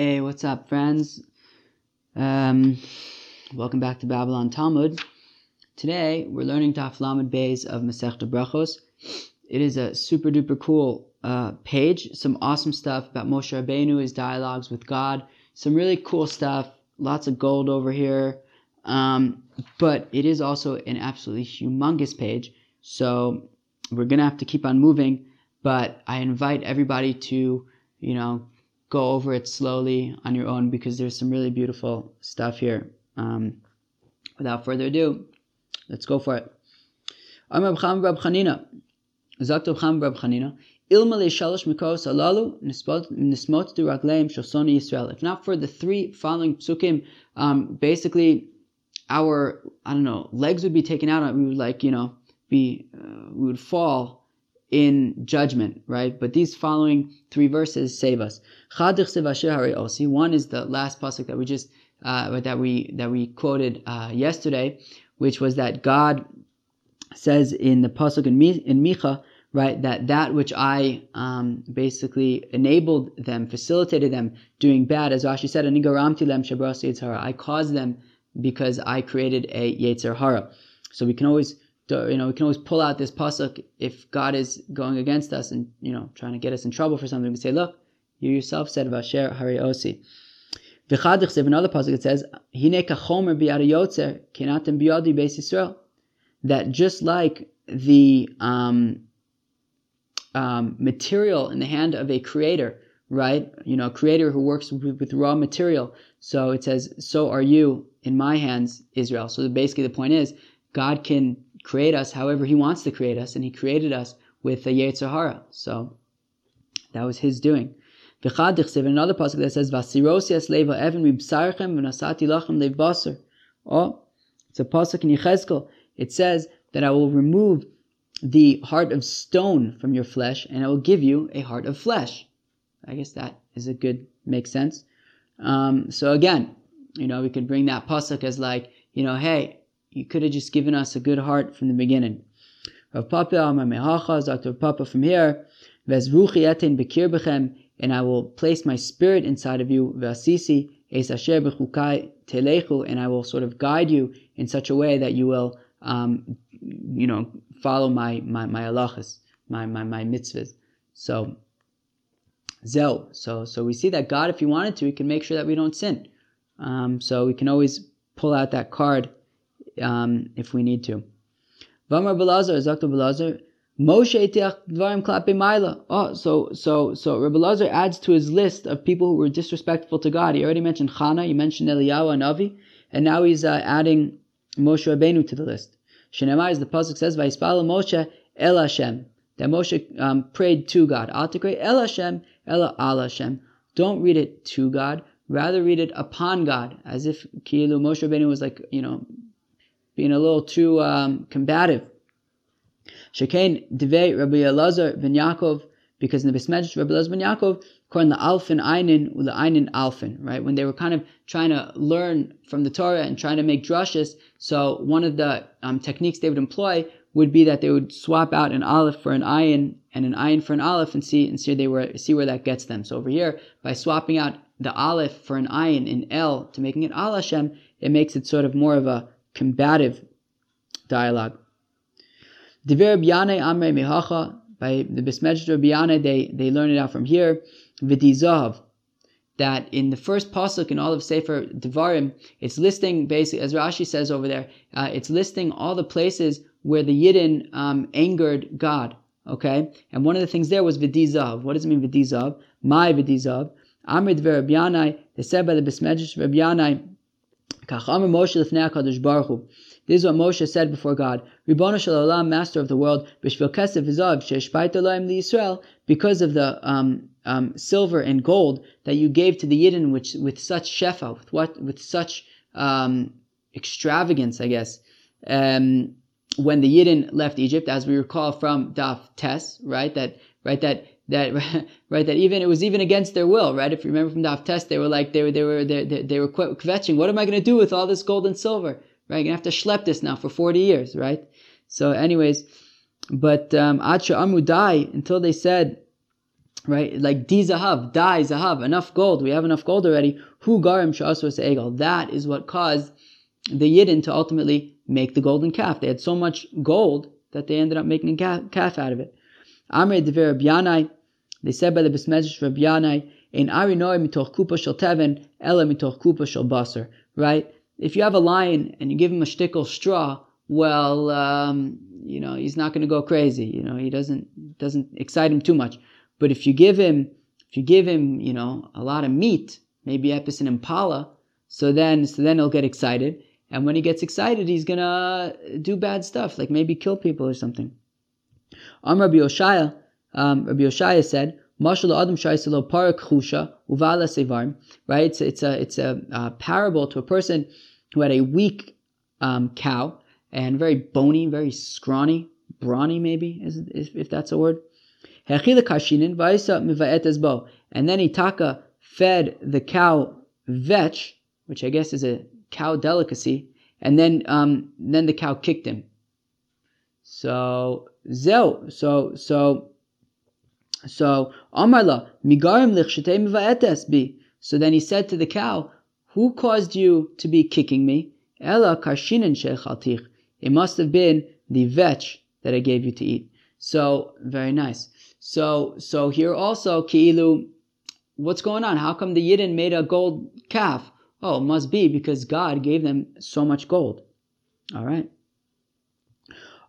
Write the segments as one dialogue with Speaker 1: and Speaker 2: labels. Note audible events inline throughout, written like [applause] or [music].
Speaker 1: Hey, what's up, friends? Um, welcome back to Babylon Talmud. Today we're learning Daf Lamed Beis of Masechta Brachos. It is a super duper cool uh, page. Some awesome stuff about Moshe Rabbeinu, his dialogues with God. Some really cool stuff. Lots of gold over here. Um, but it is also an absolutely humongous page. So we're gonna have to keep on moving. But I invite everybody to, you know, go over it slowly on your own because there's some really beautiful stuff here. Um, without further ado, let's go for it. Nismot shosoni. If not for the three following psukim, um, basically our I don't know legs would be taken out. We would like you know be uh, we would fall in judgment, right? But these following three verses save us. One is the last pasuk that we just uh, that we that we quoted uh, yesterday, which was that God says in the pasuk in, in Micha, right, that that which I um, basically enabled them, facilitated them doing bad, as Rashi said, I caused them because I created a yetzer hara. So we can always you know, we can always pull out this pasuk if God is going against us and you know trying to get us in trouble for something. We say, look, you yourself said Vasher Hari Osi. V'chadich sev another pasuk it says, Hine kachomer biyad kenatem biyadi beis Yisrael. That just like the um, um, material in the hand of a creator, right? You know, a creator who works with, with raw material. So it says, so are you in my hands, Israel. So basically the point is, God can create us however He wants to create us, and He created us with a Yetzer Hara. So that was His doing. Another pasuk that says, "Vasirosias leva even mibsarchem v'nasati lachem lev baser." Oh, it's a pasuk in Yechezkel. It says that I will remove the heart of stone from your flesh, and I will give you a heart of flesh. I guess that is a good makes sense. Um, so again, you know, we could bring that pasuk as like, you know, hey, you could have just given us a good heart from the beginning. Rav Papa Dr. Papa from here, and I will place my spirit inside of you, Vasisi, telechu, and I will sort of guide you in such a way that you will, um, you know, follow my my my halachas, my my my mitzvahs. So, zel. So so we see that God, if He wanted to, He can make sure that we don't sin. Um, so we can always pull out that card um, if we need to. Vamar Belazar, Belazar, Moshe Dvarim Klape Maila. Oh, so so so Rabbi Lazar adds to his list of people who were disrespectful to God. He already mentioned Chana, he mentioned Eliyahu and Avi, and now he's uh, adding Moshe Rabbeinu to the list. Shenemar, as the pasuk says, Vayispala Moshe El Hashem. That Moshe um, prayed to God. El Hashem, El Al Hashem. Don't read it to God, rather read it upon God, as if Kilu Moshe Rabbeinu was like you know being a little too um, combative. Shekain Devei Rabbi Elazar ben Yaakov, because in the Bismedrash Rabbi Elazar ben Yaakov, according the Alfin Einin, the Einin Alfin, right? When they were kind of trying to learn from the Torah and trying to make drushes, so one of the um, techniques they would employ would be that they would swap out an aleph for an ayin and an ayin for an aleph and see and see they were see where that gets them. So over here, by swapping out the aleph for an ayin in L to making it al Hashem, it makes it sort of more of a combative dialogue. Diver Biyane Amre Mehacha, by the Bismejra Biyane, they, they learn it out from here. Vidizav, that in the first pasuk in all of Sefer Devarim, it's listing basically, as Rashi says over there, uh, it's listing all the places where the Yidden um, angered God. Okay, and one of the things there was vidizav. What does it mean vidizav? My vidizav. Amr Dver Rabbi They said by the Bismejra Rabbi this is what Moshe said before God. Ribbon Shalom, Master of the world, because of the um, um, silver and gold that you gave to the Yidden which, with such shefa, with what, with such um, extravagance, I guess. Um, when the Yidden left Egypt, as we recall from Daf Tes, right? That right that that [laughs] right that even it was even against their will right if you remember from the test they were like they were they were they, they, they were kvetching what am i going to do with all this gold and silver right i'm going to have to schlep this now for 40 years right so anyways but um amu die until they said right? Like di zahav, dai zahav, enough gold. We have enough gold already. Hu garim sha'aswas egel. That is what caused the Yidden to ultimately make the golden calf. They had so much gold that they ended up making a calf out of it. Amre dever they said by the Bismedrash Rabyanai, in Ari Noy mitoch kupa shel teven, ela mitoch kupa shel basar. Right? If you have a lion and you give him a shtickle straw, well, um, you know, he's not going to go crazy. You know, he doesn't doesn't excite him too much. But if you give him, if you give him, you know, a lot of meat, maybe epis and impala, so then so then he'll get excited. And when he gets excited, he's gonna do bad stuff, like maybe kill people or something. Am Rabbi Oshaya, um, Rabbi Oshaya said, Adam Uvala. Right? It's, it's a it's a, a, parable to a person who had a weak um, cow and very bony, very scrawny, brawny maybe, if, if that's a word. And then Itaka fed the cow vetch, which I guess is a cow delicacy, and then um, then the cow kicked him. So zeo, so so so Amarla migarim bi. So then he said to the cow, "Who caused you to be kicking me?" Ella karshinin shechaltich. It must have been the vetch that I gave you to eat. So very nice. So so here also ki'ilu, what's going on? How come the Yidden made a gold calf? Oh, it must be because God gave them so much gold. All right.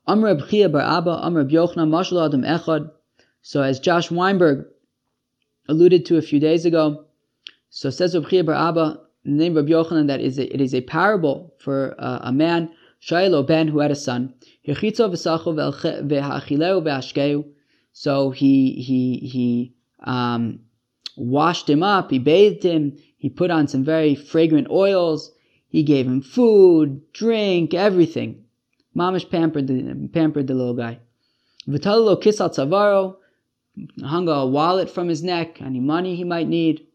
Speaker 1: Amr Abba, Amr Yochna, Adam Echad. So as Josh Weinberg alluded to a few days ago, so says Reb bar Abba, the name of Yochanan, that is a, it is a parable for uh, a man, Shailo Ben, who had a son. So he he he um, washed him up, he bathed him, he put on some very fragrant oils. He gave him food, drink, everything. Mamish pampered the, pampered the little guy. Hung a wallet from his neck, any money he might need.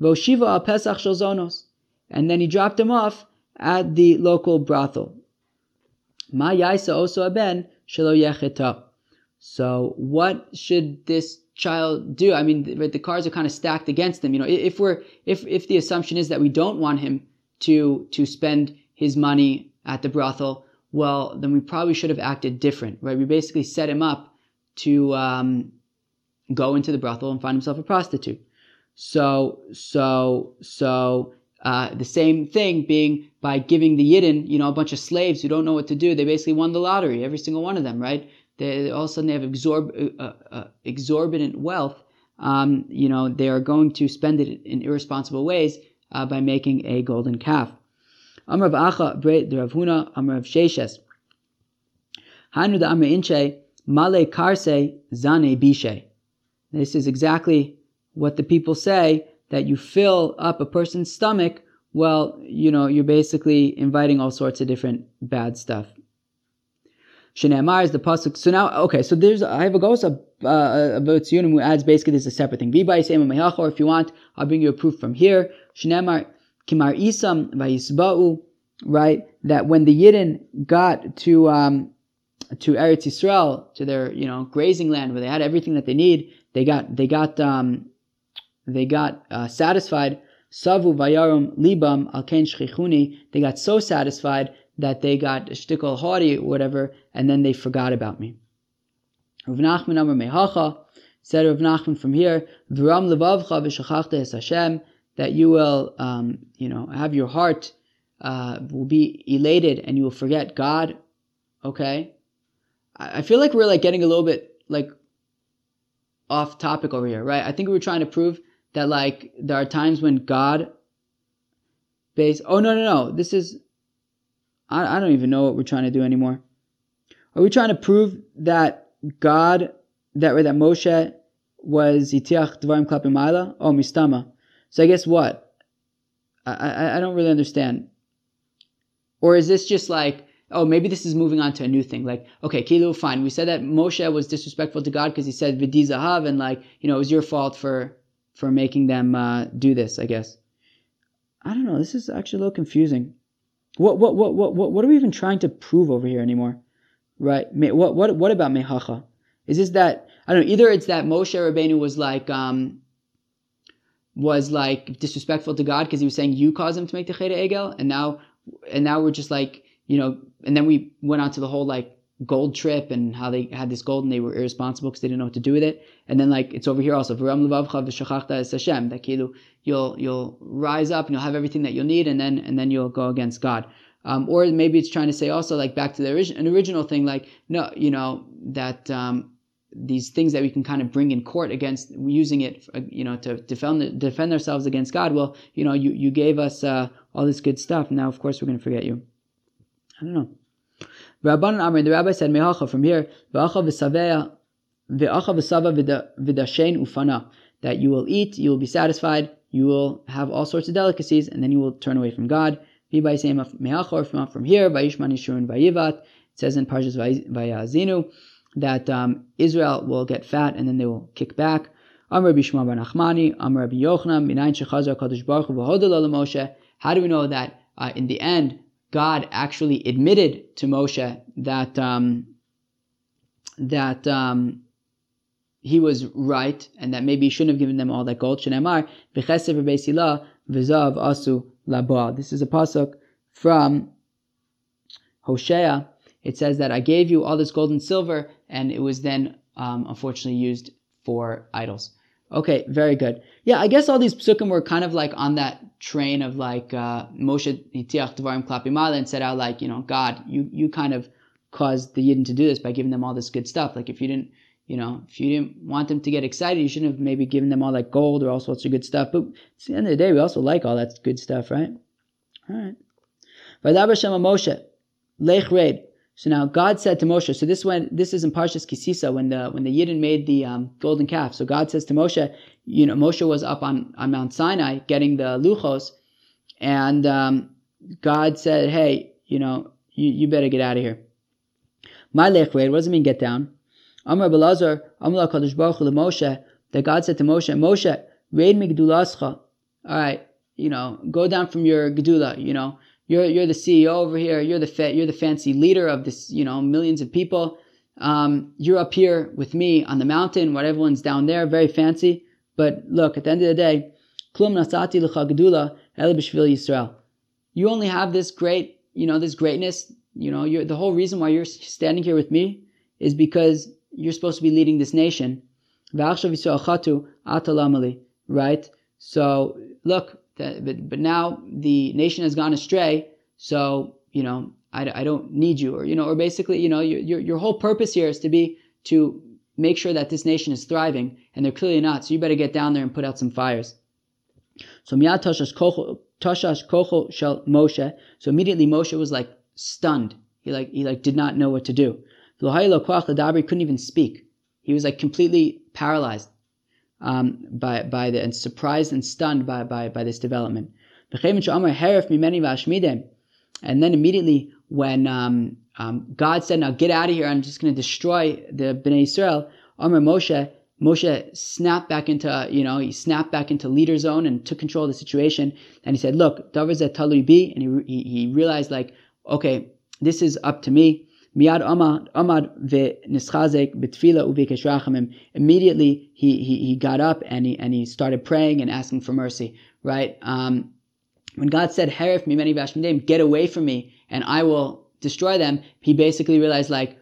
Speaker 1: Voshiva al pesach zonos, and then he dropped him off at the local brothel. Ma yaisa oso aben shelo yecheta. So what should this child do? I mean, the, the cards are kind of stacked against him. You know, if we're if if the assumption is that we don't want him to to spend his money at the brothel, well, then we probably should have acted different, right? We basically set him up to um, go into the brothel and find himself a prostitute. So so so. Uh, the same thing being by giving the Yidden, you know, a bunch of slaves who don't know what to do. They basically won the lottery, every single one of them, right? they all of a sudden they have exorb- uh, uh, uh, exorbitant wealth, um, you know, they are going to spend it in irresponsible ways uh, by making a golden calf. Amr Acha, Rav Huna, Amr of Sheshes. Hanu da Inche, Male Karse, Zane Bishe. This is exactly what the people say that you fill up a person's stomach. Well, you know, you're basically inviting all sorts of different bad stuff. Shneimar is the pasuk. So now, okay, so there's I have a uh, about Tzionim who adds basically this is a separate thing. Vibai sema or if you want, I'll bring you a proof from here. Shneimar kimar isam vayisba'u, right? That when the Yidden got to um, to Eretz Yisrael, to their you know grazing land where they had everything that they need, they got they got um, they got uh, satisfied. Savu vayarum libam al ken They got so satisfied that they got shtickle haughty or whatever, and then they forgot about me. Rav Nachman Amar Mehacha said Rav Nachman from here, V'ram levavcha v'shachachta es Hashem, that you will, um, you know, have your heart uh, will be elated and you will forget God. Okay, I feel like we're like getting a little bit like off topic over here, right? I think we were trying to prove that like there are times when God base. Oh no no no! This is I, I don't even know what we're trying to do anymore. Are we trying to prove that God, that that Moshe was Yitiach Dvarim Klapim Ma'ala? Oh, Mistama. So I guess what? I, I, I don't really understand. Or is this just like, oh, maybe this is moving on to a new thing. Like, okay, Kilu, fine. We said that Moshe was disrespectful to God because he said Vidi Zahav, and like, you know, it was your fault for for making them uh, do this. I guess. I don't know. This is actually a little confusing. What what what what what what are we even trying to prove over here anymore? Right? What what what about mehacha? Is this that I don't know. Either it's that Moshe Rabbeinu was like um, was like disrespectful to God because he was saying you caused him to make the Cheder Egel, and now and now we're just like you know, and then we went on to the whole like gold trip and how they had this gold and they were irresponsible because they didn't know what to do with it. And then like it's over here also that you'll you'll rise up and you'll have everything that you'll need and then and then you'll go against God. Um, or maybe it's trying to say also like back to the origin, an original thing like no you know that um, these things that we can kind of bring in court against using it you know to defend defend ourselves against God. Well you know you you gave us uh, all this good stuff. Now of course we're going to forget you. I don't know. Rabban Amr, the rabbi said, Mehacha, from here, V'acha v'saveya, V'acha v'sava v'dashen ufana, that you will eat, you will be satisfied, you will have all sorts of delicacies, and then you will turn away from God. Mehacha, from, here, V'yishman Yishurun V'yivat, it says in Parshas Haazinu, that um, Israel will get fat and then they will kick back. Amr Bishma Bar Nachmani, Amr Rabbi Yochanan, Minayin Shechazar Kadosh Baruch Hu Moshe. How do we know that uh, in the end God actually admitted to Moshe that um, that um, he was right and that maybe he shouldn't have given them all that gold. Shenemar v'beisila v'zav asu. This is a pasuk from Hosea. It says that I gave you all this gold and silver, and it was then um, unfortunately used for idols. Okay, very good. Yeah, I guess all these psukim were kind of like on that train of like uh, Moshe Hitiach Devarim Klapimala and said out like, you know, God, you you kind of caused the Yidden to do this by giving them all this good stuff. Like if you didn't, you know, if you didn't want them to get excited, you shouldn't have maybe given them all like gold or all sorts of good stuff. But at the end of the day, we also like all that good stuff, right? All right. Moshe, Lech Reid. So now God said to Moshe, so this when this is in Parshas Kisisa when the when the Yidden made the um, golden calf. So God says to Moshe, you know, Moshe was up on, on Mount Sinai getting the luchos, and um, God said, hey, you know, you, you better get out of here. My lech what does it mean get down? Amar Belazar, Amar Kadosh Baruch Hu Moshe, that God said to Moshe, Moshe, reid mi All right, you know, go down from your gedula, you know, you're you're the CEO over here. You're the fa- you're the fancy leader of this, you know, millions of people. Um, you're up here with me on the mountain, while everyone's down there, very fancy. But look, at the end of the day, klum nasati l'chagdula b'shvil Yisrael. You only have this great, you know, this greatness. You know, you're, the whole reason why you're standing here with me is because you're supposed to be leading this nation. Right? So look, that, but, but now the nation has gone astray. So, you know, I, I don't need you. Or, you know, or basically, you know, your, your, your whole purpose here is to be, to make sure that this nation is thriving. And they're clearly not. So you better get down there and put out some fires. So miyad tashash kocho shel Moshe. So immediately Moshe was like stunned. He like he like did not know what to do. He couldn't even speak. He was like completely paralyzed um, by by the and surprised and stunned by by, by this development. And then immediately when um, um, God said, "Now get out of here! I'm just going to destroy the Bnei Israel," Amr Moshe, Moshe snapped back into you know he snapped back into leader zone and took control of the situation. And he said, "Look, Davar zet talui bi," and he, he he realized like, okay, this is up to me. Amad betfila uvekesh rachamim. Immediately he, he he got up and he and he started praying and asking for mercy. Right. Um, when God said Herif mimeni vashmidim, get away from me and I will destroy them. He basically realized like,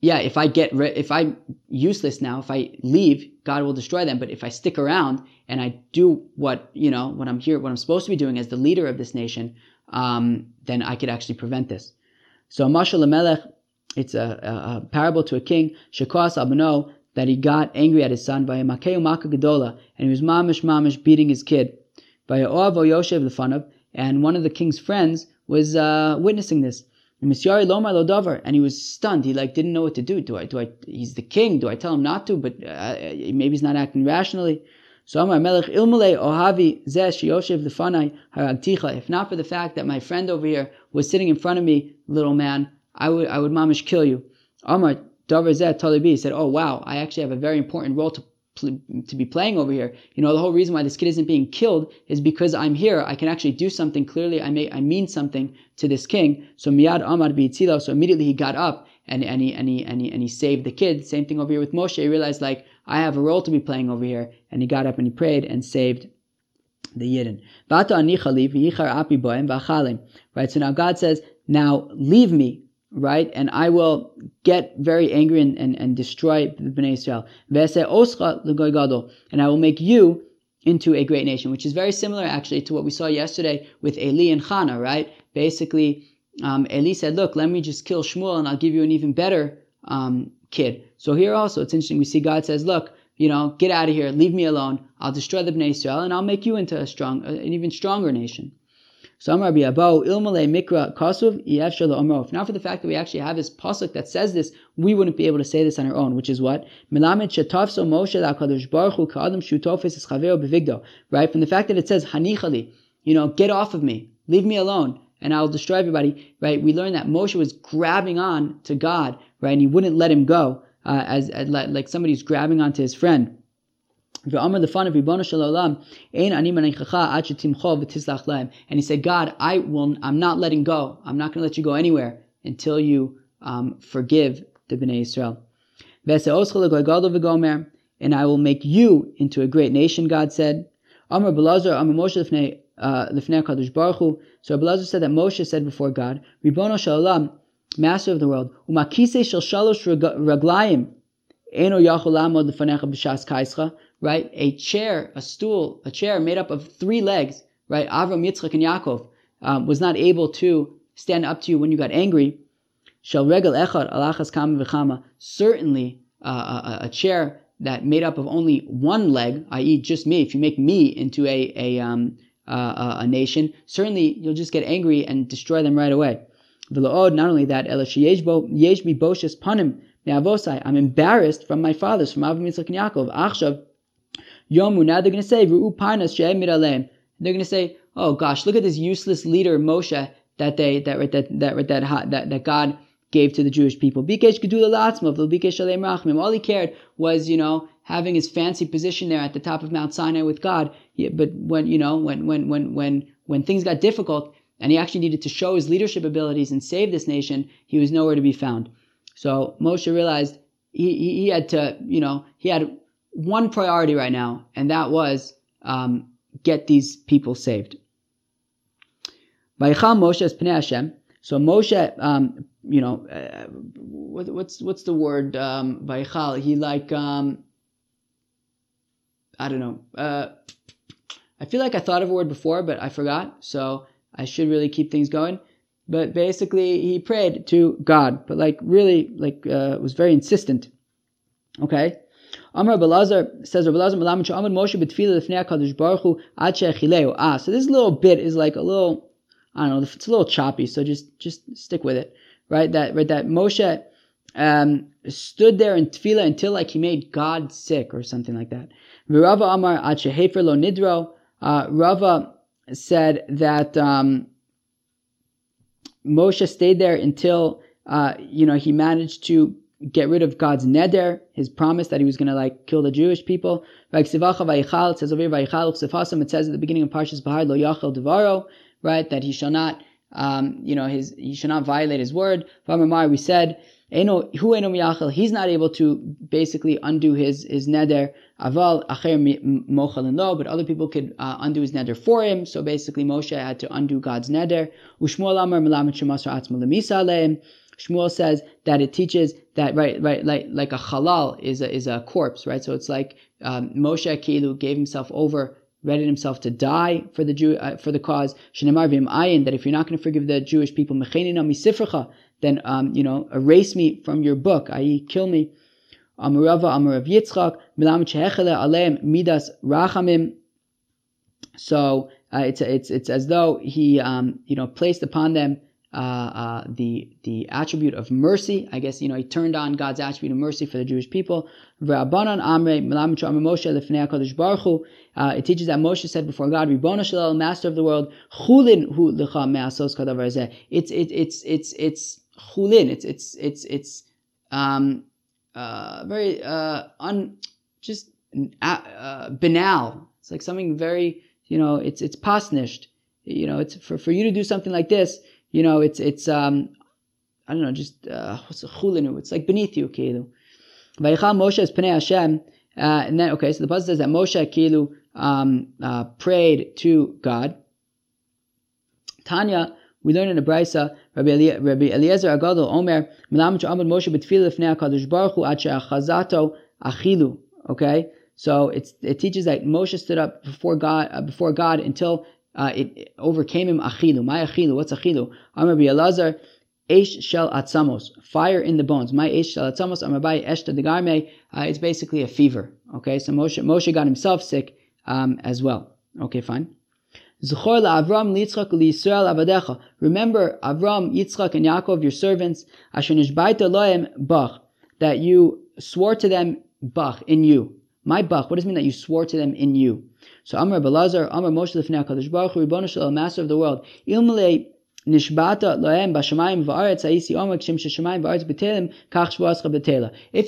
Speaker 1: yeah, if I get ri- if I'm useless now, if I leave, God will destroy them. But if I stick around and I do what you know what I'm here, what I'm supposed to be doing as the leader of this nation, um, then I could actually prevent this. So Mashal Melech it's a, a, a parable to a king, Shekwas Abano, that he got angry at his son, by a Makeu and he was mamish mamish beating his kid. By Yoshev Lefanav, and one of the king's friends was uh, witnessing this. And he was stunned. He like didn't know what to do. Do I? Do I? He's the king. Do I tell him not to? But uh, maybe he's not acting rationally. So Amar Melech Ilmule Ohavi Zesh Yoshev Lefanai Haragticha. If not for the fact that my friend over here was sitting in front of me, little man, I would I would mamish kill you. Amar Davar Talibi said, Oh wow, I actually have a very important role to to be playing over here. You know, the whole reason why this kid isn't being killed is because I'm here. I can actually do something. Clearly, I may I mean something to this king. So Miyad Amar Bi'tzilo. So immediately he got up and, and, he, and, he, and, he, and he saved the kid. Same thing over here with Moshe. He realized, like, I have a role to be playing over here. And he got up and he prayed and saved the Yidden. Right, so now God says, now leave me, right, and I will get very angry and, and, and destroy the Bnei Israel. And I will make you into a great nation, which is very similar actually to what we saw yesterday with Eli and Chana, right? Basically, um, Eli said, look, let me just kill Shmuel and I'll give you an even better um, kid. So here also, it's interesting. We see God says, look, you know, get out of here, leave me alone. I'll destroy the Bnei Israel and I'll make you into a strong, an even stronger nation. So Amar Ilmale Mikra Kasuv Now for the fact that we actually have this pasuk that says this, we wouldn't be able to say this on our own, which is what? Milamed Shetavso Moshe LaKadosh Baruch Hu Ka'adam Shutofis Eschaveo Bevigdo. Right? From the fact that it says Hanichali, you know, get off of me, leave me alone, and I'll destroy everybody. Right? We learn that Moshe was grabbing on to God, right, and he wouldn't let him go, uh, as, as like somebody's grabbing onto his friend. And he said, God, I will, I'm not letting go. I'm not going to let you go anywhere until you um, forgive the Bnei Israel. And I will make you into a great nation, God said. Amar Belazar, Hu. So Belazar said that Moshe said before God, Master of the world, Umakise right? A chair, a stool, a chair made up of three legs, right? Avram, Yitzchak, and Yaakov um, was not able to stand up to you when you got angry. Shel regel echad alachas kama v'chama. Certainly, uh, a, a, chair that made up of only one leg, i.e., just me. If you make me into a a um, uh, a nation, certainly you'll just get angry and destroy them right away. Not only that, me'avosai. I'm embarrassed from my fathers, from Avram, Yitzchak, and Yaakov. Achshav, Yomu, now they're going to say, They're going to say, oh gosh, look at this useless leader, Moshe, that they, that, that, that, that, that, that God gave to the Jewish people. All he cared was, you know, having his fancy position there at the top of Mount Sinai with God. But when, you know, when, when, when, when, when things got difficult and he actually needed to show his leadership abilities and save this nation, he was nowhere to be found. So Moshe realized he, he, had to, you know, he had one priority right now, and that was um, get these people saved. Vayichal Moshe as Pnei Hashem. So Moshe, um, you know, uh, what, what's what's the word? Um. He like, um, I don't know. Uh, I feel like I thought of a word before, but I forgot. So I should really keep things going. But basically, he prayed to God, but like really, like uh, was very insistent. Okay. Amar Belazar says Belazar Malamach Amar Moshe Betfila Lefnei Hakadosh Baruch Hu Ad Shechileu. Ah, so this little bit is like a little, I don't know, it's a little choppy. So just just stick with it, right? That right that Moshe um, stood there in tefillah until like he made God sick or something like that. Rava Amar Ad Shehefer Lo Nidro. Uh, Rava said that um, Moshe stayed there until uh, you know he managed to get rid of God's neder, his promise that he was going to like kill the Jewish people. It says over it says at the beginning of Parshas Bahar, lo yachel devaro, right, that he shall not, um, you know, his he shall not violate his word. We said, he's not able to basically undo his his neder. Aval acher lo, but other people could uh, undo his neder for him. So basically, Moshe had to undo God's neder. Ushmuel amar melamet lemisa Shmuel says that it teaches that right, right, like like a halal is a is a corpse, right? So it's like um, Moshe Akilu gave himself over, readied himself to die for the Jew uh, for the cause. Ayin that if you're not going to forgive the Jewish people, then um, you know erase me from your book, i.e., kill me. Amurava Amurav Yitzchak Milam Midas Rachamim. So uh, it's it's it's as though he um, you know placed upon them uh, uh, the the attribute of mercy. I guess you know he turned on God's attribute of mercy for the Jewish people. Uh, it teaches that Moshe said before God, Master of the world, It's it, it's it's it's chulin. It's it's it's it's um uh very uh un just uh, banal. It's like something very you know it's it's pasnished. You know it's for for you to do something like this you know, it's it's um, I don't know, just uh, chulinu? It's like beneath you, kilu. Vayichal Moshe is Pnei Hashem, uh, and then okay, so the pasuk says that Moshe kilu um, uh, prayed to God. Tanya, we learn in the Brisa, Rabbi, Eliezer Agadol Omer, Melamed Amud Moshe B'Tfilah Lefnei Hakadosh Baruch Hu Ad Chazato Achilu. Okay, so it teaches that Moshe stood up before God uh, before God until uh, it overcame him. Achilu, my achilu. What's achilu? Amar Elazar. Eish shel atzamos, fire in the bones. My eish shel atzamos, amabai eshta degarme. Uh, it's basically a fever. Okay, so Moshe, Moshe got himself sick um, as well. Okay, fine. Avram Avadecha. Remember Avram, Yitzchak, and Yaakov, your servants. Asher nishbaita loem bach. That you swore to them bach in you. My bach. What does it mean that you swore to them in you? So Amar Belazar, Amar Moshe Lefnei Hakadosh Baruch Hu, Master of the world. Ilmale If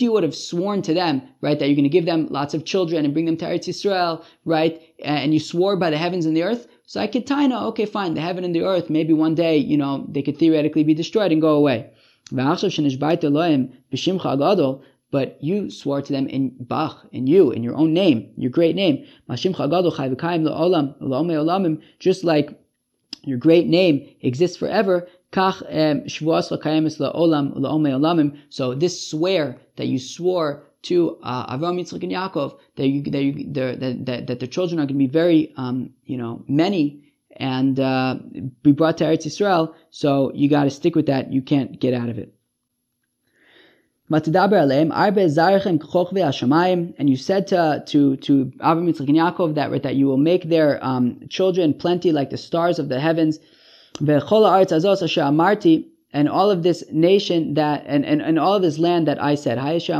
Speaker 1: you would have sworn to them, right, that you're going to give them lots of children and bring them to Eretz Yisrael, right, and you swore by the heavens and the earth, so I could taina, okay, fine, the heaven and the earth, maybe one day, you know, they could theoretically be destroyed and go away. But you swore to them in Bach, in you, in your own name, your great name. Just like your great name exists forever. So this swear that you swore to uh, Avram, Yitzchak, and Yaakov that you, that, you, that, that, that the children are going to be very, um, you know, many and uh, be brought to Eretz Yisrael. So you got to stick with that. You can't get out of it. And you said to to to Avram, Yitzchak, and Yaakov that that you will make their um, children plenty like the stars of the heavens and all of this nation that and, and, and all of this land that I said. Okay, so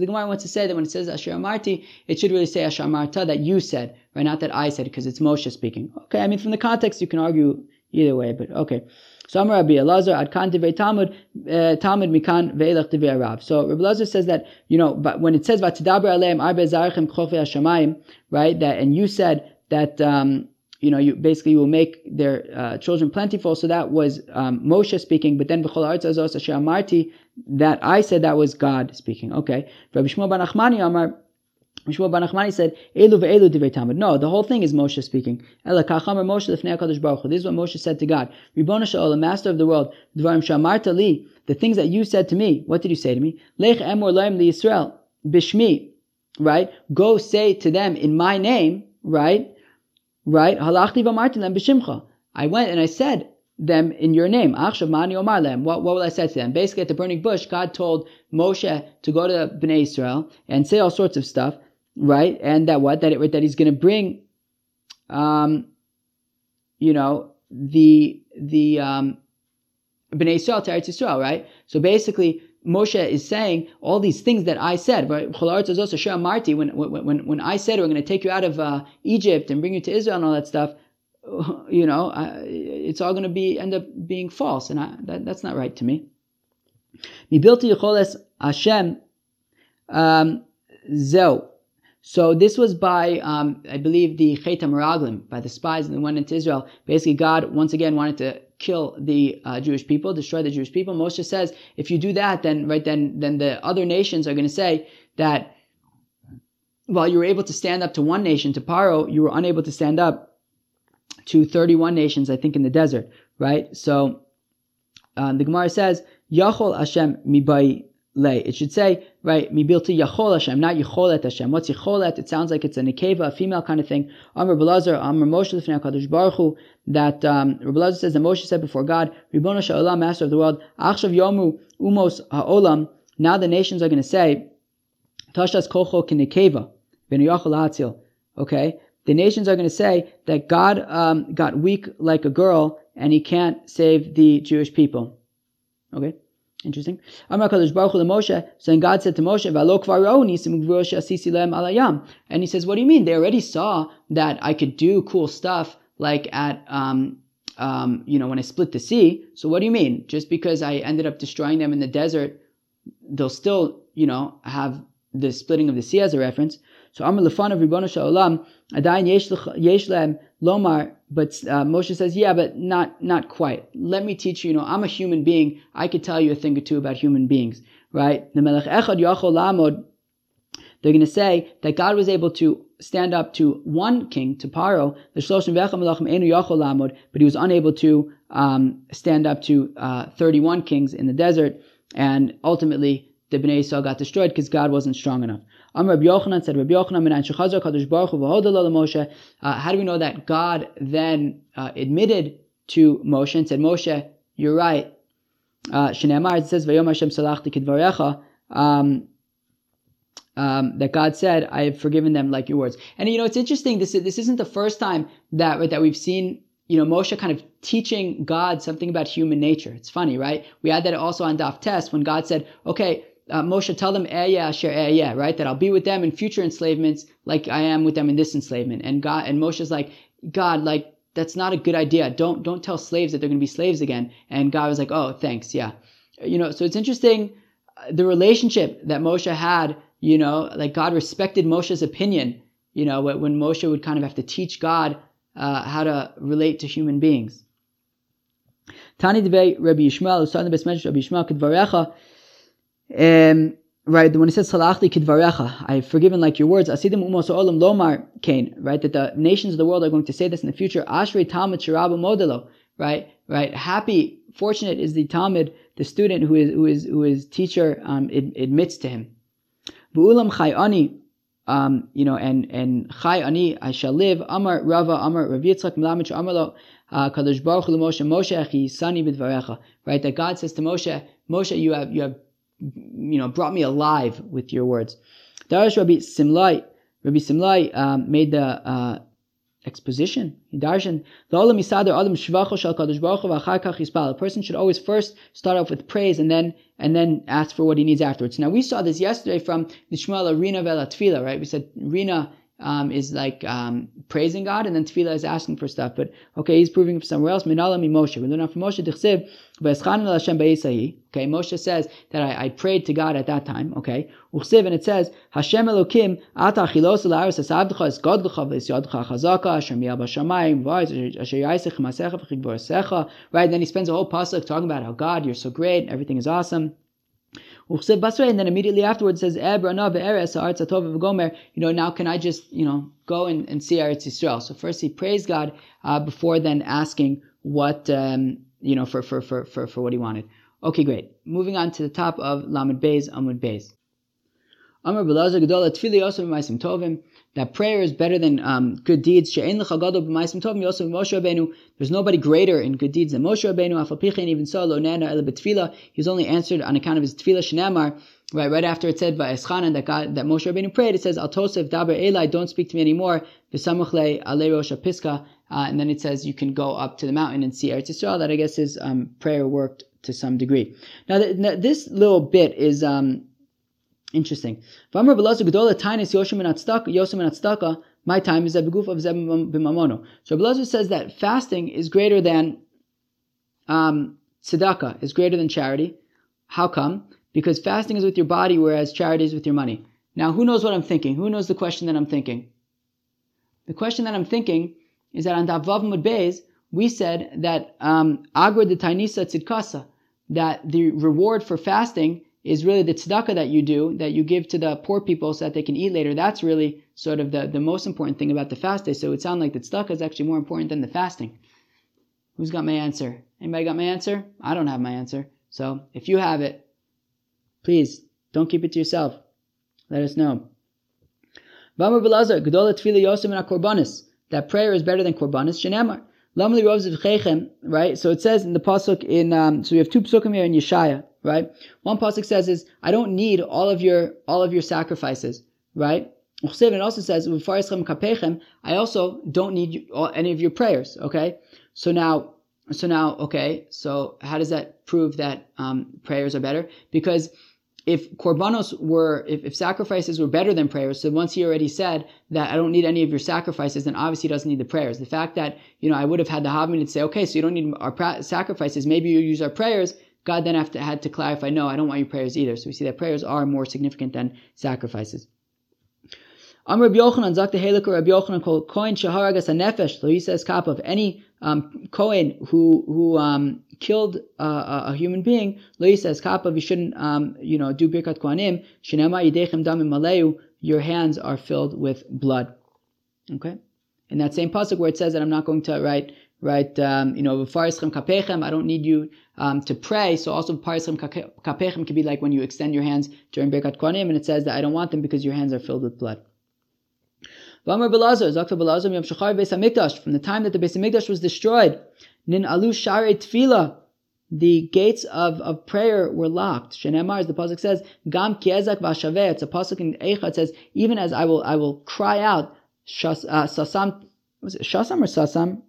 Speaker 1: the Gemara wants to say that when it says Asher Amarti, it should really say Asher Amarta that you said, right? Not that I said, because it's Moshe speaking. Okay, I mean from the context you can argue either way, but okay. So Rabbi Elazar ad kan Talmud uh, Talmud mikan ve'elach divei Rav. So Rabbi Elazar says that you know, but when it says v'tidaber aleim arbe zarichem hashamayim, right? That and you said that um, you know, you basically you will make their uh, children plentiful. So that was um, Moshe speaking, but then Marti, that I said that was God speaking. Okay. Rabbi Shmuel Bar Nachmani Amar. Shmuel Bar Nachmani said, Elu ve'elu divrei Talmud. No, the whole thing is Moshe speaking. Ela kachamer Moshe lefnei HaKadosh Baruch Hu. This is what Moshe said to God. Ribbona the master of the world, dvarim shamarta li, the things that you said to me. What did you say to me? Lech emor laim li Yisrael, bishmi, right? Go say to them in my name, right? right? Halachti v'amarti b'shimcha. I went and I said them in your name. Achshav mani omar lem. What, what will I say to them? Basically, at the burning bush, God told Moshe to go to Bnei Israel and say all sorts of stuff, right? And that what? That it, that he's going to bring, um, you know, the the um, Bnei Israel to Eretz Israel, right? So basically, Moshe is saying all these things that I said. Right? When, when, when I said we're going to take you out of uh, Egypt and bring you to Israel and all that stuff, [laughs] you know, I, it's all going to be end up being false, and I, that, that's not right to me. Hashem um. So this was by, um, I believe, the Chet Meraglim, by the spies that went into Israel. Basically, God once again wanted to kill the uh, Jewish people, destroy the Jewish people. Moshe says, if you do that, then right then then the other nations are going to say that while you were able to stand up to one nation, to Paro, you were unable to stand up to 31 nations, I think, in the desert, right? So uh, the Gemara says, Yachol Hashem mibai lay. It should say, right, mibilti yachol Hashem, not yicholet Hashem. What's yicholet? It sounds like it's a nekeva, a female kind of thing. Amr Belazar, Amr Moshe Lefnei HaKadosh Baruch Hu, that um, Belazar says that Moshe said before God, Ribono Sha'olam, Master of the world, Achshav Yomu Umos Ha'olam, now the nations are going to say, Tashas Kocho Kinekeva, Ben Yachol. Okay? The nations are going to say that God um, got weak like a girl and he can't save the Jewish people. Okay? Interesting. Amar Kadosh Baruch Hu Moshe. So then God said to Moshe. And he says, "What do you mean? They already saw that I could do cool stuff like at um, um, you know when I split the sea. So what do you mean? Just because I ended up destroying them in the desert, they'll still you know have the splitting of the sea as a reference." So Amr of Ribbon Shalom, Adayin Yesh Lem Lomar, but uh, Moshe says, yeah, but not not quite. Let me teach you. You know, I'm a human being. I could tell you a thing or two about human beings, right? The Melech Echad Yachol Lamod. They're going to say that God was able to stand up to one king, to Paro, the shloshim but he was unable to um, stand up to uh, 31 kings in the desert, and ultimately the Bnei Yisrael got destroyed because God wasn't strong enough. Rabbi Yochanan said, Rabbi Yochanan, Kadosh Baruch Hu Moshe. Uh, how do we know that God then uh, admitted to Moshe and said, Moshe, you're right. Uh, it says, Vayom Hashem salachti kidvarecha. Um, um, that God said, "I have forgiven them like your words." And you know, it's interesting. This this isn't the first time that that we've seen you know Moshe kind of teaching God something about human nature. It's funny, right? We had that also on Daf Tes when God said, "Okay, uh, Moshe, tell them, eh, yeah, share, eh, right? That I'll be with them in future enslavements, like I am with them in this enslavement." And God and Moshe's like, "God, like." That's not a good idea. Don't don't tell slaves that they're going to be slaves again. And God was like, "Oh, thanks, yeah." You know, so it's interesting uh, the relationship that Moshe had you know, like God respected Moshe's opinion, you know, when Moshe would kind of have to teach God uh, how to relate to human beings. Tani Rabbi Yishmael, Rabbi Yishmael um, right, when it says Salachli Kedvarecha, I've forgiven like your words, Asidim Umos Olam Lomar Kain, right, that the nations of the world are going to say this in the future, Ashrei Talmud Shirabu Modelo, right, right, happy, fortunate is the Talmud, the student who is, who is, who is teacher um, admits to him. Bu'ulam chai ani, um, you know, and and chai ani, I shall live. Amar Rava, Amar Rav Yitzchak Mlamich, Amar lo, uh, Kadosh Baruch Hu Moshe, Moshe sani b'dvarecha. Right, that God says to Moshe, Moshe, you have you have, you know, brought me alive with your words. Darash Rabbi Simlai, Rabbi Simlai um, made the uh, exposition. Darshan. A person should always first start off with praise and then and then ask for what he needs afterwards. Now we saw this yesterday from the Shmuel Rina Vela Tfila, right? We said Rina um, is like um, praising God, and then tefillah is asking for stuff. But okay, he's proving for somewhere else. Minala mi Moshe. We learn from Moshe. Hashem. Okay, Moshe says that I, I, prayed to God at that time. Okay, and it says Hashem Elokim ata chilos la'aris asavdcha es godlecha v'esyadcha chazaka asher miyal b'shamayim v'ayis asher yaisech masecha v'chigvor Right, then he spends a whole pasuk talking about how God, you're so great, everything is awesome. And then immediately afterwards says, You know, now can I just, you know, go and, and see Eretz Yisrael? So first he praised God uh, before then asking what, um, you know, for, for, for, for, for what he wanted. Okay, great. Moving on to the top of Lamed Beis, Amud Beis. Amr Belazar Gedola Tfili Yosef Maisim Tovim that prayer is better than um, good deeds. There's nobody greater in good deeds than Moshe Rabbeinu. Even so, lo nana el He was only answered on account of his tefillah shenamar. Right, right after it said by that God, that Moshe Rabbeinu prayed, it says Al Tosef Daber Eli, don't speak to me anymore. V'samuchle Rosh uh, and then it says you can go up to the mountain and see Eretz Yisrael. That I guess his um, prayer worked to some degree. Now, this little bit is um, Interesting. My time is a beguf of b'mamono. So Rabbi says that fasting is greater than um, tzedakah, is greater than charity. How come? Because fasting is with your body, whereas charity is with your money. Now, who knows what I'm thinking? Who knows the question that I'm thinking? The question that I'm thinking is that on Davav Mud we said that um, Agra de Tainisa Tzidkasa, that the reward for fasting is really the tzedakah that you do, that you give to the poor people so that they can eat later. That's really sort of the, the most important thing about the fast day. So it sounds like the tzedakah is actually more important than the fasting. Who's got my answer? Anybody got my answer? I don't have my answer. So if you have it, please don't keep it to yourself. Let us know. That prayer is better than korbanis. Right? So it says in the pasuk in um, so we have two pasukim here in Yeshaya right? One pasuk says is, I don't need all of your all of your sacrifices, right? It also says, I also don't need any of your prayers. Okay, so now, so now, okay, so how does that prove that um, prayers are better? Because if korbanos were, if, if sacrifices were better than prayers, so once he already said that I don't need any of your sacrifices, then obviously he doesn't need the prayers. The fact that you know I would have had the Havmin to say, okay, so you don't need our pra- sacrifices, maybe you use our prayers God then to, had to clarify, no, I don't want your prayers either. So we see that prayers are more significant than sacrifices. Am Rabbi Yochanan, Zakta Heliker Rabbi Yochanan, called Kohen Shaharagas Hanefesh, so he says Kap of any um, who who um, killed uh, a human being, Lo says Kappa, you shouldn't um, you know do Birkat Kohanim, Shinema Yidechem Damim Maleu, your hands are filled with blood. Okay? In that same pasuk where it says that I'm not going to write right? Um, you know, v'farischem kapechem. I don't need you um, to pray. So also v'farischem kapechem can be like when you extend your hands during Birkat Kohanim, and it says that I don't want them because your hands are filled with blood. From the time that the Beis Hamikdash was destroyed, nin alu share tefila, the gates of, of prayer were locked. Shenemar, as the pasuk says, gam kiezak v'ashaveh. It's a pasuk in Eicha. It says, even as I will I will cry out, shas, uh, sasam, was it shasam or sasam?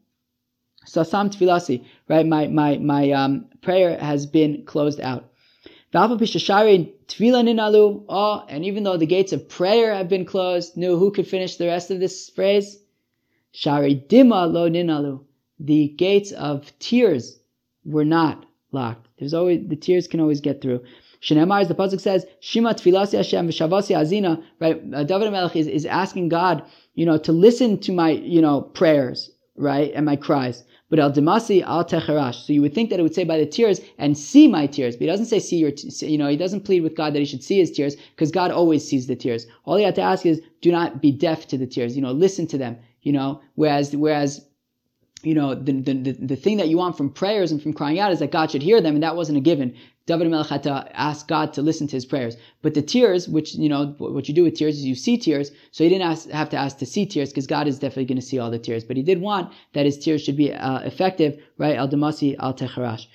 Speaker 1: Sasam tfilasi, right? My my my um, prayer has been closed out. Oh, and even though the gates of prayer have been closed, no, who could finish the rest of this phrase? Shari dima lo ninalu. The gates of tears were not locked. There's always the tears can always get through. Shneimar, as the pasuk says, Shima tfilasi Hashem v'shavasi azina. Right, uh, David Melech is, is asking God, you know, to listen to my, you know, prayers, right, and my cries. But al demasi al techerash. So you would think that it would say by the tears and see my tears, but he doesn't say see your, t- you know, he doesn't plead with God that he should see his tears because God always sees the tears. All you have to ask is, do not be deaf to the tears. You know, listen to them. You know, whereas whereas you know, the, the, the, thing that you want from prayers and from crying out is that God should hear them, and that wasn't a given. David Melech had to ask God to listen to his prayers. But the tears, which, you know, what you do with tears is you see tears, so he didn't ask, have to ask to see tears, because God is definitely going to see all the tears. But he did want that his tears should be uh, effective, right? Al Damasi, Al Techarash.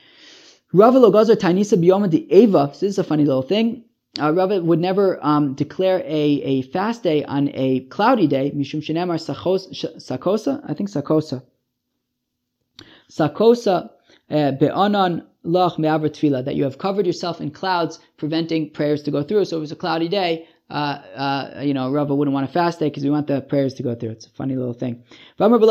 Speaker 1: Rava Logazar Tainisa Biyoma the Eva, so this is a funny little thing. Uh, Rava would never um, declare a, a fast day on a cloudy day, Mishum Shenemar Sakosa, I think Sakosa. Sakosa uh, be'anan tefillah, that you have covered yourself in clouds, preventing prayers to go through. So if it was a cloudy day, uh, uh, you know, Rava wouldn't want to fast day because we want the prayers to go through. It's a funny little thing. And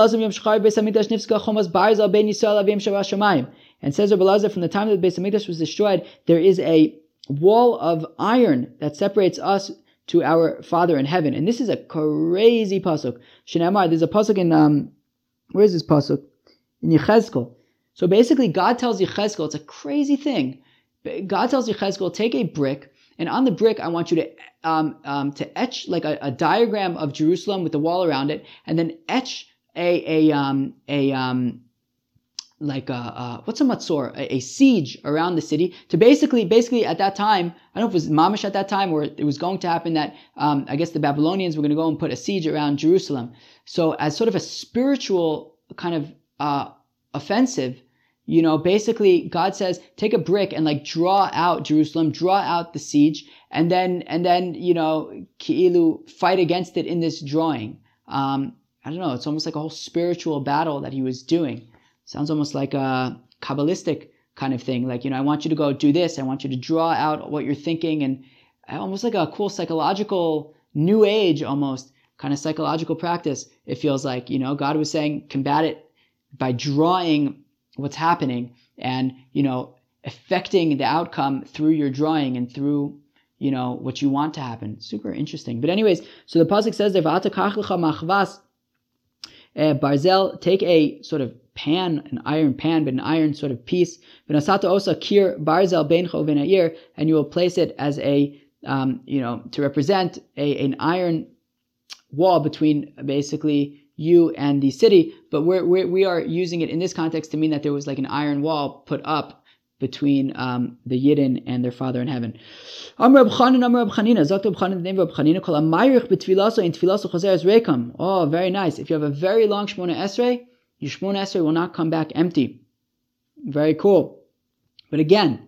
Speaker 1: says Rabbi Lazar, from the time that the Beis Hamikdash was destroyed, there is a wall of iron that separates us to our Father in heaven. And this is a crazy pasuk. There's a pasuk in um, where is this pasuk? in Yechezkel. So basically, God tells Yechezkel, it's a crazy thing. God tells Yechezkel, take a brick, and on the brick, I want you to um, um, to etch like a, a, diagram of Jerusalem with the wall around it, and then etch a a um, a um, like a, uh, what's a matzor, a, a, siege around the city to basically, basically at that time, I don't know if it was mamish at that time or it was going to happen that um, I guess the Babylonians were going to go and put a siege around Jerusalem. So as sort of a spiritual kind of uh, offensive, you know, basically God says, take a brick and like draw out Jerusalem, draw out the siege, and then, and then, you know, Ki'ilu fight against it in this drawing. Um, I don't know, it's almost like a whole spiritual battle that he was doing. Sounds almost like a Kabbalistic kind of thing. Like, you know, I want you to go do this, I want you to draw out what you're thinking, and almost like a cool psychological, new age almost kind of psychological practice, it feels like. You know, God was saying, combat it by drawing what's happening and, you know, affecting the outcome through your drawing and through, you know, what you want to happen. Super interesting. But anyways, so the pasuk says there, machvas uh, barzel, take a sort of pan, an iron pan, but an iron sort of piece. Osa kir barzel and you will place it as a, um, you know, to represent a, an iron wall between basically you and the city, but we're, we're, we are using it in this context to mean that there was like an iron wall put up between um, the Yidden and their Father in heaven. Oh, very nice. If you have a very long Shmona Esrei, your Shmona Esrei will not come back empty. Very cool. But again,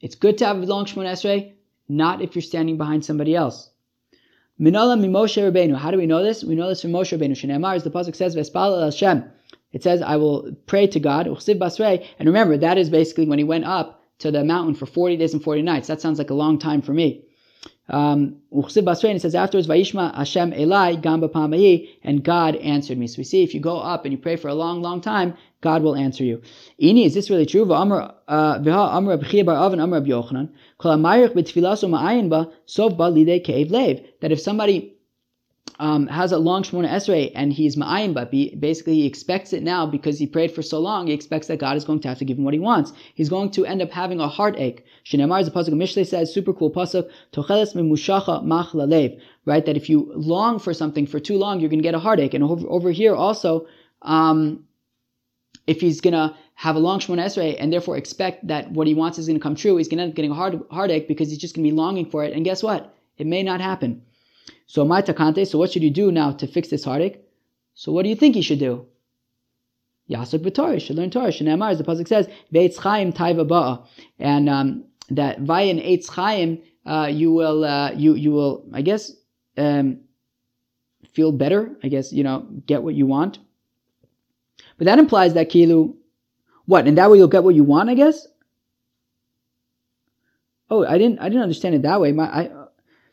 Speaker 1: it's good to have a long Shmona Esrei, not if you're standing behind somebody else. Minala Moshe Rabbeinu. How do we know this? We know this from Moshe Rabbeinu. Shneimar, as the pasuk says, "Vespal Hashem." It says, "I will pray to God." And remember, that is basically when he went up to the mountain for forty days and forty nights. That sounds like a long time for me. Um, it says afterwards, Vayishma Hashem Elai Gamba Pamayi, and God answered me. So we see if you go up and you pray for a long, long time, God will answer you. Ini, is this really true? Uh, that if somebody um, has a long Shemona Esrei and he's ma'ayim, but basically he expects it now because he prayed for so long. He expects that God is going to have to give him what he wants. He's going to end up having a heartache. Shinemar is a pasuk. Mishlei says, super cool pasuk. Tocheles mimushacha mach lalev. Right, that if you long for something for too long, you're going to get a heartache. And over, over here also, um, if he's going to have a long Shemona Esrei and therefore expect that what he wants is going to come true, he's going to end up getting a heart, heartache because he's just going to be longing for it. And guess what? It may not happen. So my takante, so what should you do now to fix this heartache? So what do you think he should do? Yasuk b'Torah, should learn Torah. Shneimar, as the pasuk says, ve'etz chaim taiva ba'a, and um, that vayin eitz chaim, uh, you will, uh, you you will, I guess, um, feel better. I guess you know, get what you want. But that implies that kilu, what? And that way you'll get what you want. I guess. Oh, I didn't, I didn't understand it that way. My, I,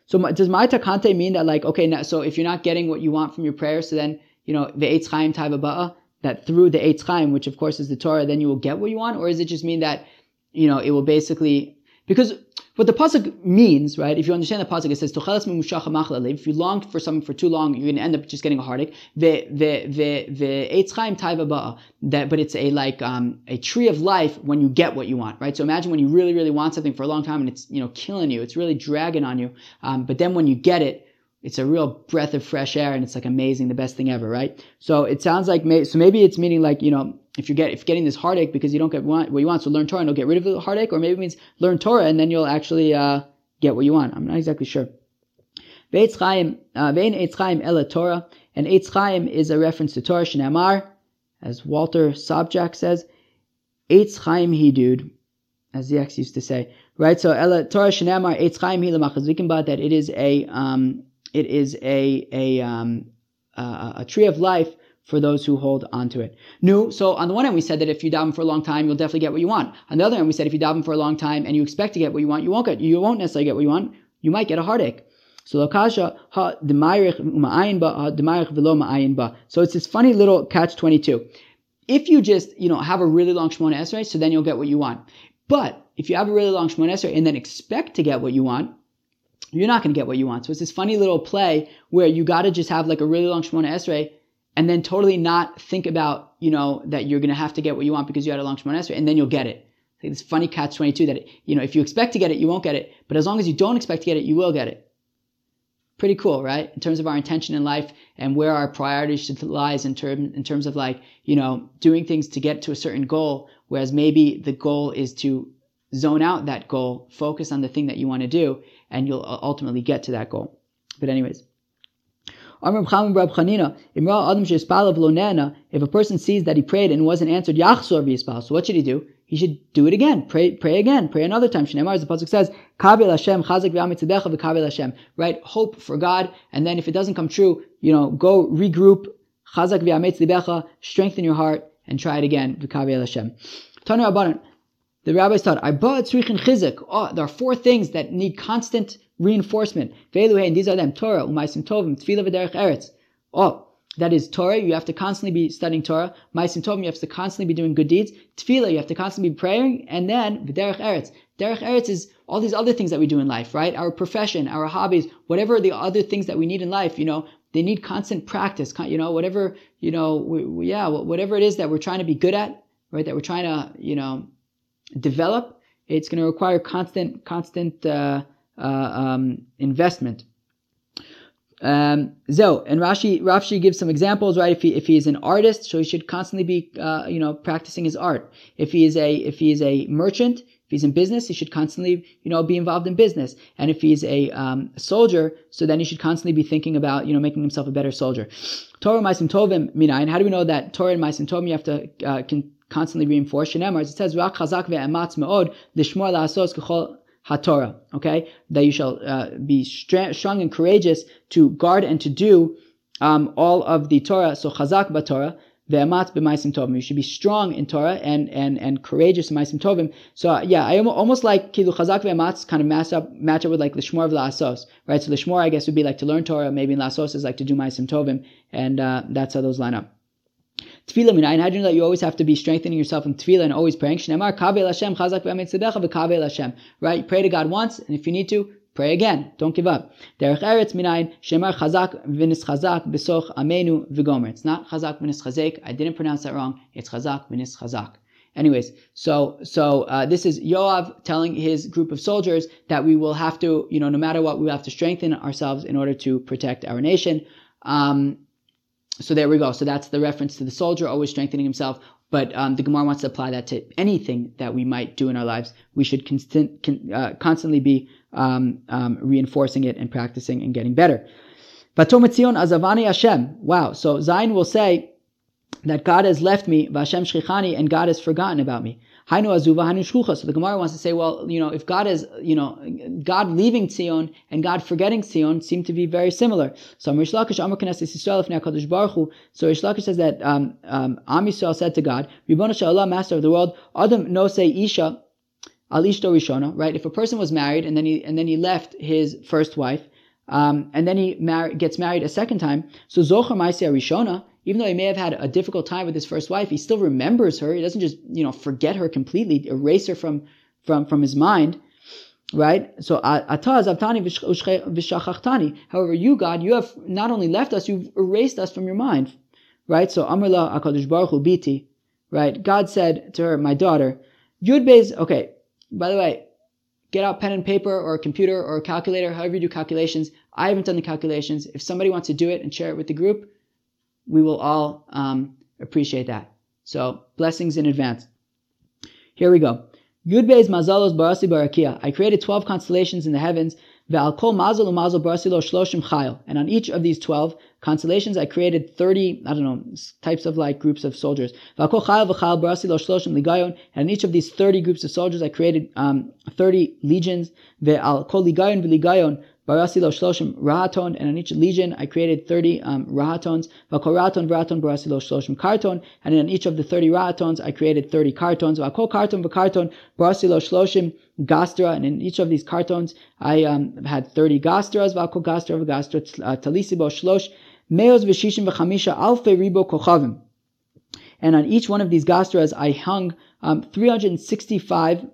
Speaker 1: so does my takante mean that like okay, now, so if you're not getting what you want from your prayer, so then you know the eitz chaim ba'a that through the eitz chaim, which of course is the Torah, then you will get what you want, or does it just mean that you know it will basically because what the pasuk means, right? If you understand the pasuk, it says "Tochelas If you long for something for too long, you're going to end up just getting a heartache. The eitz chaim ba'a. That, but it's a like um, a tree of life when you get what you want, right? So imagine when you really really want something for a long time and it's you know killing you, it's really dragging on you. Um, but then when you get it, it's a real breath of fresh air and it's like amazing, the best thing ever, right? So it sounds like, may, so maybe it's meaning like, you know, if you get, if getting this heartache because you don't get what you want, so learn Torah and you'll get rid of the heartache, or maybe it means learn Torah and then you'll actually, uh, get what you want. I'm not exactly sure. Ve'etz Chaim, uh, ela Torah, and Eitz Chaim is a reference to Torah, Shnamar, as Walter Sobchak says, Eitz Chaim Hidud, as the ex used to say, right? So ela Torah Shnamar Eitz Chaim Hi that it is a, um, it is a a um, a, a tree of life for those who hold onto it. No, so on the one hand, we said that if you daven for a long time, you'll definitely get what you want. On the other hand, we said if you daven for a long time and you expect to get what you want, you won't get. You won't necessarily get what you want. You might get a heartache. So lokasha ha ba velo ba. So it's this funny little catch twenty two. If you just you know have a really long shmona esrei, so then you'll get what you want. But if you have a really long shmona esrei and then expect to get what you want, you're not going to get what you want. So it's this funny little play where you got to just have like a really long Shemona Esrei and then totally not think about, you know, that you're going to have to get what you want because you had a long Shemona Esrei and then you'll get it. It's like this funny catch 22 that, you know, if you expect to get it, you won't get it. But as long as you don't expect to get it, you will get it. Pretty cool, right? In terms of our intention in life and where our priorities should lies in, term, in terms of like, you know, doing things to get to a certain goal, whereas maybe the goal is to zone out that goal, focus on the thing that you want to do, and you'll ultimately get to that goal. But anyways. If a person sees that he prayed and wasn't answered, so what should he do? He should do it again. Pray, pray again. Pray another time. Shneimar, as the pasuk says, "Kabel Hashem, chazak Hashem." Right? Hope for God, and then if it doesn't come true, you know, go regroup, chazak strengthen your heart, and try it again. Hashem. The rabbis taught, oh, ah, there are four things that need constant reinforcement. And these are them, Torah, Umaisim Tovim, V'derech Eretz. Oh, that is Torah, you have to constantly be studying Torah. Maisim Tovim, you have to constantly be doing good deeds. Tefillah, you have to constantly be praying. And then, V'derech Eretz. Derech Eretz is all these other things that we do in life, right? Our profession, our hobbies, whatever the other things that we need in life, you know, they need constant practice, you know, whatever, you know, we, we, yeah, whatever it is that we're trying to be good at, right? That we're trying to, you know, develop, it's going to require constant, constant uh, uh, um, investment. Um, so, and Rashi, Rashi gives some examples, right? If he if he is an artist, so he should constantly be, uh, you know, practicing his art. If he is a if he is a merchant, if he's in business, he should constantly, you know, be involved in business. And if he's a, um, soldier, so then he should constantly be thinking about, you know, making himself a better soldier. Torah Maisim Tovim Minayin. How do we know that Torah and Maisim Tovim you have to uh, constantly reinforced. Shenemar, it says, Rak chazak ve'ematz me'od lishmor la'asos k'chol haTorah. Okay, that you shall uh, be strong and courageous to guard and to do um, all of the Torah. So chazak b'Torah. Ve'amat b'maisim tovim. You should be strong in Torah and and and courageous in maisim tovim. So uh, yeah, I almost like kilu chazak ve'amat kind of match up match up with like lishmor of la'asos, right? So lishmor I guess would be like to learn Torah. Maybe la'asos is like to do maisim tovim, and uh, that's how those line up. Tefillah minayin. How do you know that you always have to be strengthening yourself in tefillah and always praying? Shnemar kavel Hashem chazak v'amitzidecha v'kavel Hashem. Right? Pray to God once, and if you need to, Pray again. Don't give up. Derech eretz minayin shemar chazak v'nis chazak b'soch amenu v'gomer. It's not chazak v'nis chazek. I didn't pronounce that wrong. It's chazak v'nis chazak. Anyways, so so uh, this is Yoav telling his group of soldiers that we will have to, you know, no matter what, we have to strengthen ourselves in order to protect our nation. Um, so there we go. So that's the reference to the soldier always strengthening himself. But um, the Gemara wants to apply that to anything that we might do in our lives. We should constant, con, uh, constantly be um, um, reinforcing it and practicing and getting better. Azavani Hashem. Wow. So Zion will say that God has left me, Vashem shchichani, and God has forgotten about me. Hainu azuva, hainu. So the Gemara wants to say, well, you know, if God is, you know, God leaving Tzion and God forgetting Tzion seem to be very similar. So Rish Lakish, Amar Knesset Yisrael, if Kadosh Baruch Hu. So Rish Lakish says that um, um, Am Yisrael said to God, Ribbon Allah, Master of the world, Adam no say Isha, Alishto Rishona, right? If a person was married and then he and then he left his first wife, um, and then he mar- gets married a second time, so Zochar Maisia Rishona, even though he may have had a difficult time with his first wife, he still remembers her. He doesn't just, you know, forget her completely, erase her from from from his mind. Right? So ataz avtani. However, you, God, you have not only left us, you've erased us from your mind. Right? So Amrla Akadosh Baruch Biti. Right? God said to her, My daughter, Yud okay, by the way, get out pen and paper or a computer or a calculator, however you do calculations. I haven't done the calculations. If somebody wants to do it and share it with the group, we will all um, appreciate that. So blessings in advance. Here we go. Yud Beis Mazalos Barasi Barakia. I created 12 constellations in the heavens. Ve'al kol mazal u'mazal barasilo shloshim chayil. And on each of these 12 constellations, I created 30, I don't know, types of like groups of soldiers. Ve'al kol chayil v'chayil barasilo shloshim ligayon. And in each of these 30 groups of soldiers, I created um, 30 legions. Ve'al kol ligayon v'ligayon Barasilo Shloshim Rahaton, and on each legion I created 30 um, Rahatons. Vakol Rahaton Varaton Barasilo Shloshim Karton, and in each of the 30 Rahatons I created 30 Kartons. Vakol Karton Vakarton Barasilo Shloshim Gastra, and in each of these Kartons I um, had 30 Gastras. Vakol Gastra Vagastra uh, Talisibo Shlosh Meos Vishishim Vachamisha Alfe Ribo Kochavim. And on each one of these Gastras I hung um, 365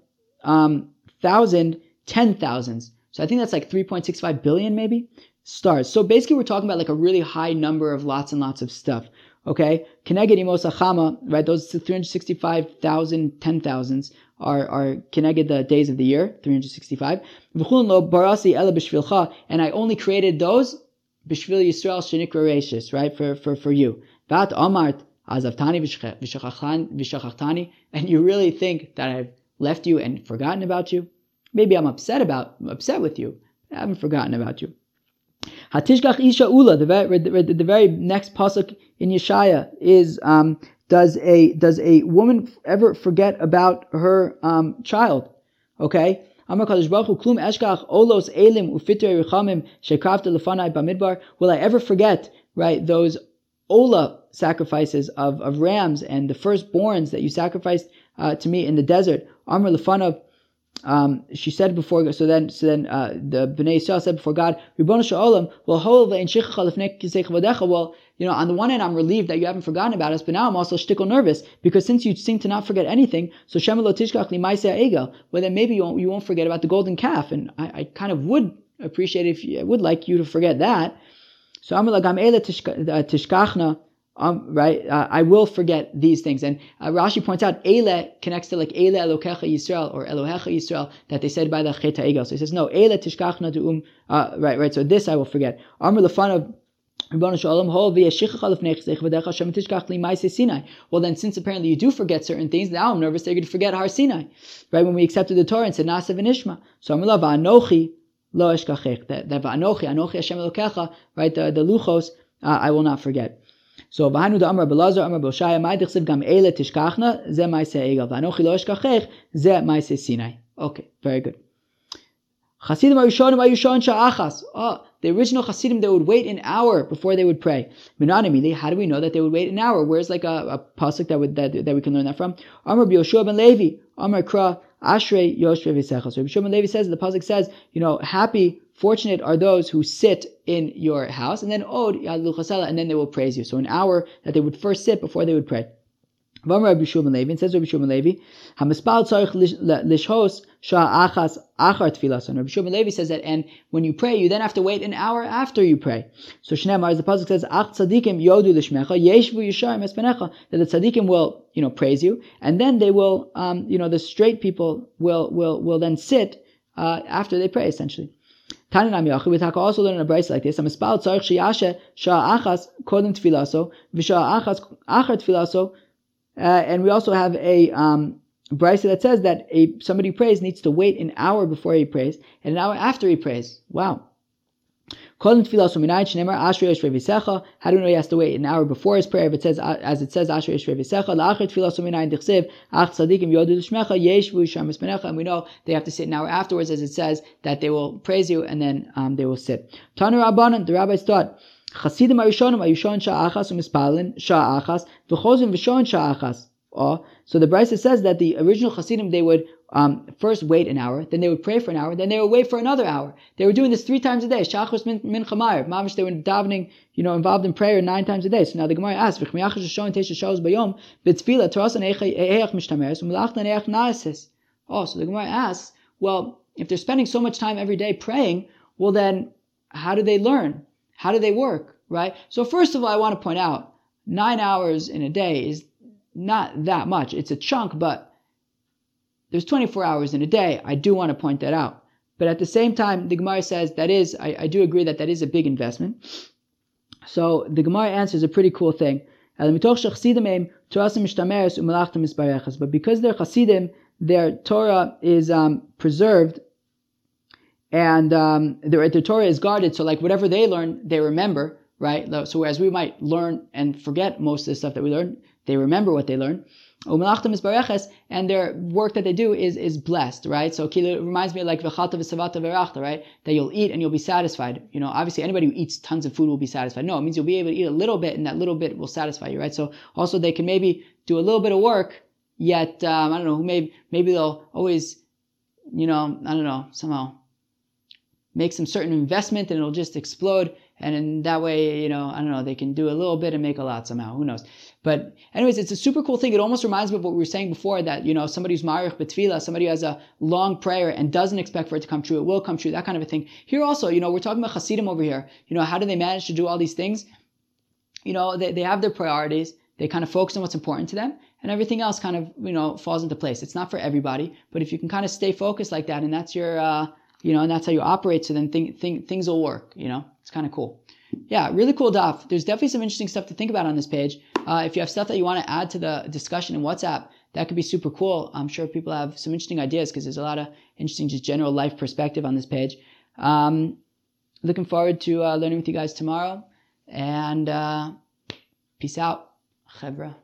Speaker 1: um, thousand ten thousands. So I think that's like 3.65 billion maybe stars. So basically we're talking about like a really high number of lots and lots of stuff. Okay? Keneged Chama, right? Those 365,000, 10,000s are, are Keneged the days of the year, 365. And I only created those Bishvil Yisrael Shenikra right? For, for, for you. Vat Amart Azavtani Vishachachani. And you really think that I've left you and forgotten about you? Maybe I'm upset about upset with you. I haven't forgotten about you. Hatishgach Isha Ula, the very, the, very next pasuk in Yeshaya is um, does a does a woman ever forget about her um, child? Okay. Will I ever forget, right, those Ola sacrifices of, of rams and the firstborns that you sacrificed uh, to me in the desert? Amr Lefanav um, she said before, so then, so then uh, the Bnei Yisrael said before God, well, you know, on the one hand, I'm relieved that you haven't forgotten about us, but now I'm also shtickle nervous because since you seem to not forget anything, so egel, well then maybe you won't, you won't forget about the golden calf, and I, I kind of would appreciate if you, I would like you to forget that. So I'm like, tishkachna. Um, right? Uh, I will forget these things. And uh, Rashi points out, Ele connects to like Ele Elokecha Yisrael or Elohecha Yisrael that they said by the Cheta Egel. So he says, no, Ele Tishkachna Du'um, uh, right, right. So this I will forget. Amr Lefanav, well then, since apparently you do forget certain things, now I'm nervous that you're going to forget Har Sinai. Right, when we accepted the Torah and said Nasav and Ishma. So I'm Anochi lo eshkachech. That Anochi, Anochi right, the, the Luchos, uh, I will not forget. So v'hanu da amar belazar amar boshaya mai dichsiv gam ele tishkachna ze ma'ase egel v'anochi lo eshkachech ze ma'ase sinai. Okay, very good. Chasidim Arishonim Ayushon Sha'achas. Oh, the original Chasidim, they would wait an hour before they would pray. Minanimili, how do we know that they would wait an hour? Where's like a, a pasuk that would that, that we can learn that from? Amar Yoshua ben Levi, Amar Kra, Ashrei Yoshua V'Sechas. So Yoshua ben Levi says, the pasuk says, you know, happy Fortunate are those who sit in your house, and then od and then they will praise you. So an hour that they would first sit before they would pray. Rabbi Shulman Levi, and says Rabbi Shulman Levi, Hamispal tzarich shah achas achar Rabbi Levi says that, and when you pray, you then have to wait an hour after you pray. So Shneimar, as the pasuk says, Ach tzadikim yodu lishmecha yeshvu yisharim espenecha, that the tzadikim will, you know, praise you, and then they will, um, you know, the straight people will will will then sit uh, after they pray, essentially. Taninam Yachi, we talk also learn a brace like this. I'm a spal tzarich shiyashe shah achas kodem tfilaso v'shah achas achar tfilaso uh, and we also have a um, brisa that says that a somebody prays needs to wait an hour before he prays and an hour after he prays. Wow. How do we know he has to wait an hour before his prayer? If it says, as it says, Asher and we know they have to sit an hour afterwards, as it says that they will praise you and then um, they will sit. Tanu the rabbis taught Chasidim Arishonim Ayushon Sha'achas Umispalin Sha'achas V'chozim V'shon Sha'achas. Oh, so the Brisa says that the original Hasidim they would um, first wait an hour, then they would pray for an hour, then they would wait for another hour. They were doing this three times a day. Shachos min, min chamayr. Mamish, they were davening, you know, involved in prayer nine times a day. So now the Gemara asks, "V'chmiyachash shon tesha shos bayom v'tfila terasan eich mishtameres u'melachtan eich naases." Oh, so the Gemara asks, well, if they're spending so much time every day praying, well then, how do they learn? How do they work, right? So first of all, I want to point out nine hours in a day is not that much. It's a chunk, but there's 24 hours in a day. I do want to point that out. But at the same time, the Gemara says that is, I, I do agree that that is a big investment. So the Gemara answers a pretty cool thing. But because they're Chassidim, their Torah is um, preserved and um, the, the Torah is guarded. So like whatever they learn, they remember, right? So whereas we might learn and forget most of the stuff that we learn, they remember what they learn. And their work that they do is is blessed, right? So it reminds me like v'chalta v'savata v'rachta, right? That you'll eat and you'll be satisfied. You know, obviously anybody who eats tons of food will be satisfied. No, it means you'll be able to eat a little bit, and that little bit will satisfy you, right? So also they can maybe do a little bit of work, yet um, I don't know, maybe maybe they'll always, you know, I don't know, somehow make some certain investment and it'll just explode. And in that way, you know, I don't know, they can do a little bit and make a lot somehow. Who knows? But anyways, it's a super cool thing. It almost reminds me of what we were saying before that, you know, somebody who's marich betfila, somebody who has a long prayer and doesn't expect for it to come true. It will come true, that kind of a thing. Here also, you know, we're talking about Hasidim over here. You know, how do they manage to do all these things? You know, they, they have their priorities. They kind of focus on what's important to them and everything else kind of, you know, falls into place. It's not for everybody, but if you can kind of stay focused like that and that's your, uh, you know, and that's how you operate. So then th- th- things will work, you know, it's kind of cool. Yeah, really cool daf. There's definitely some interesting stuff to think about on this page. Uh, if you have stuff that you want to add to the discussion in WhatsApp, that could be super cool. I'm sure people have some interesting ideas because there's a lot of interesting, just general life perspective on this page. Um, looking forward to uh, learning with you guys tomorrow. And uh, peace out, Chevra.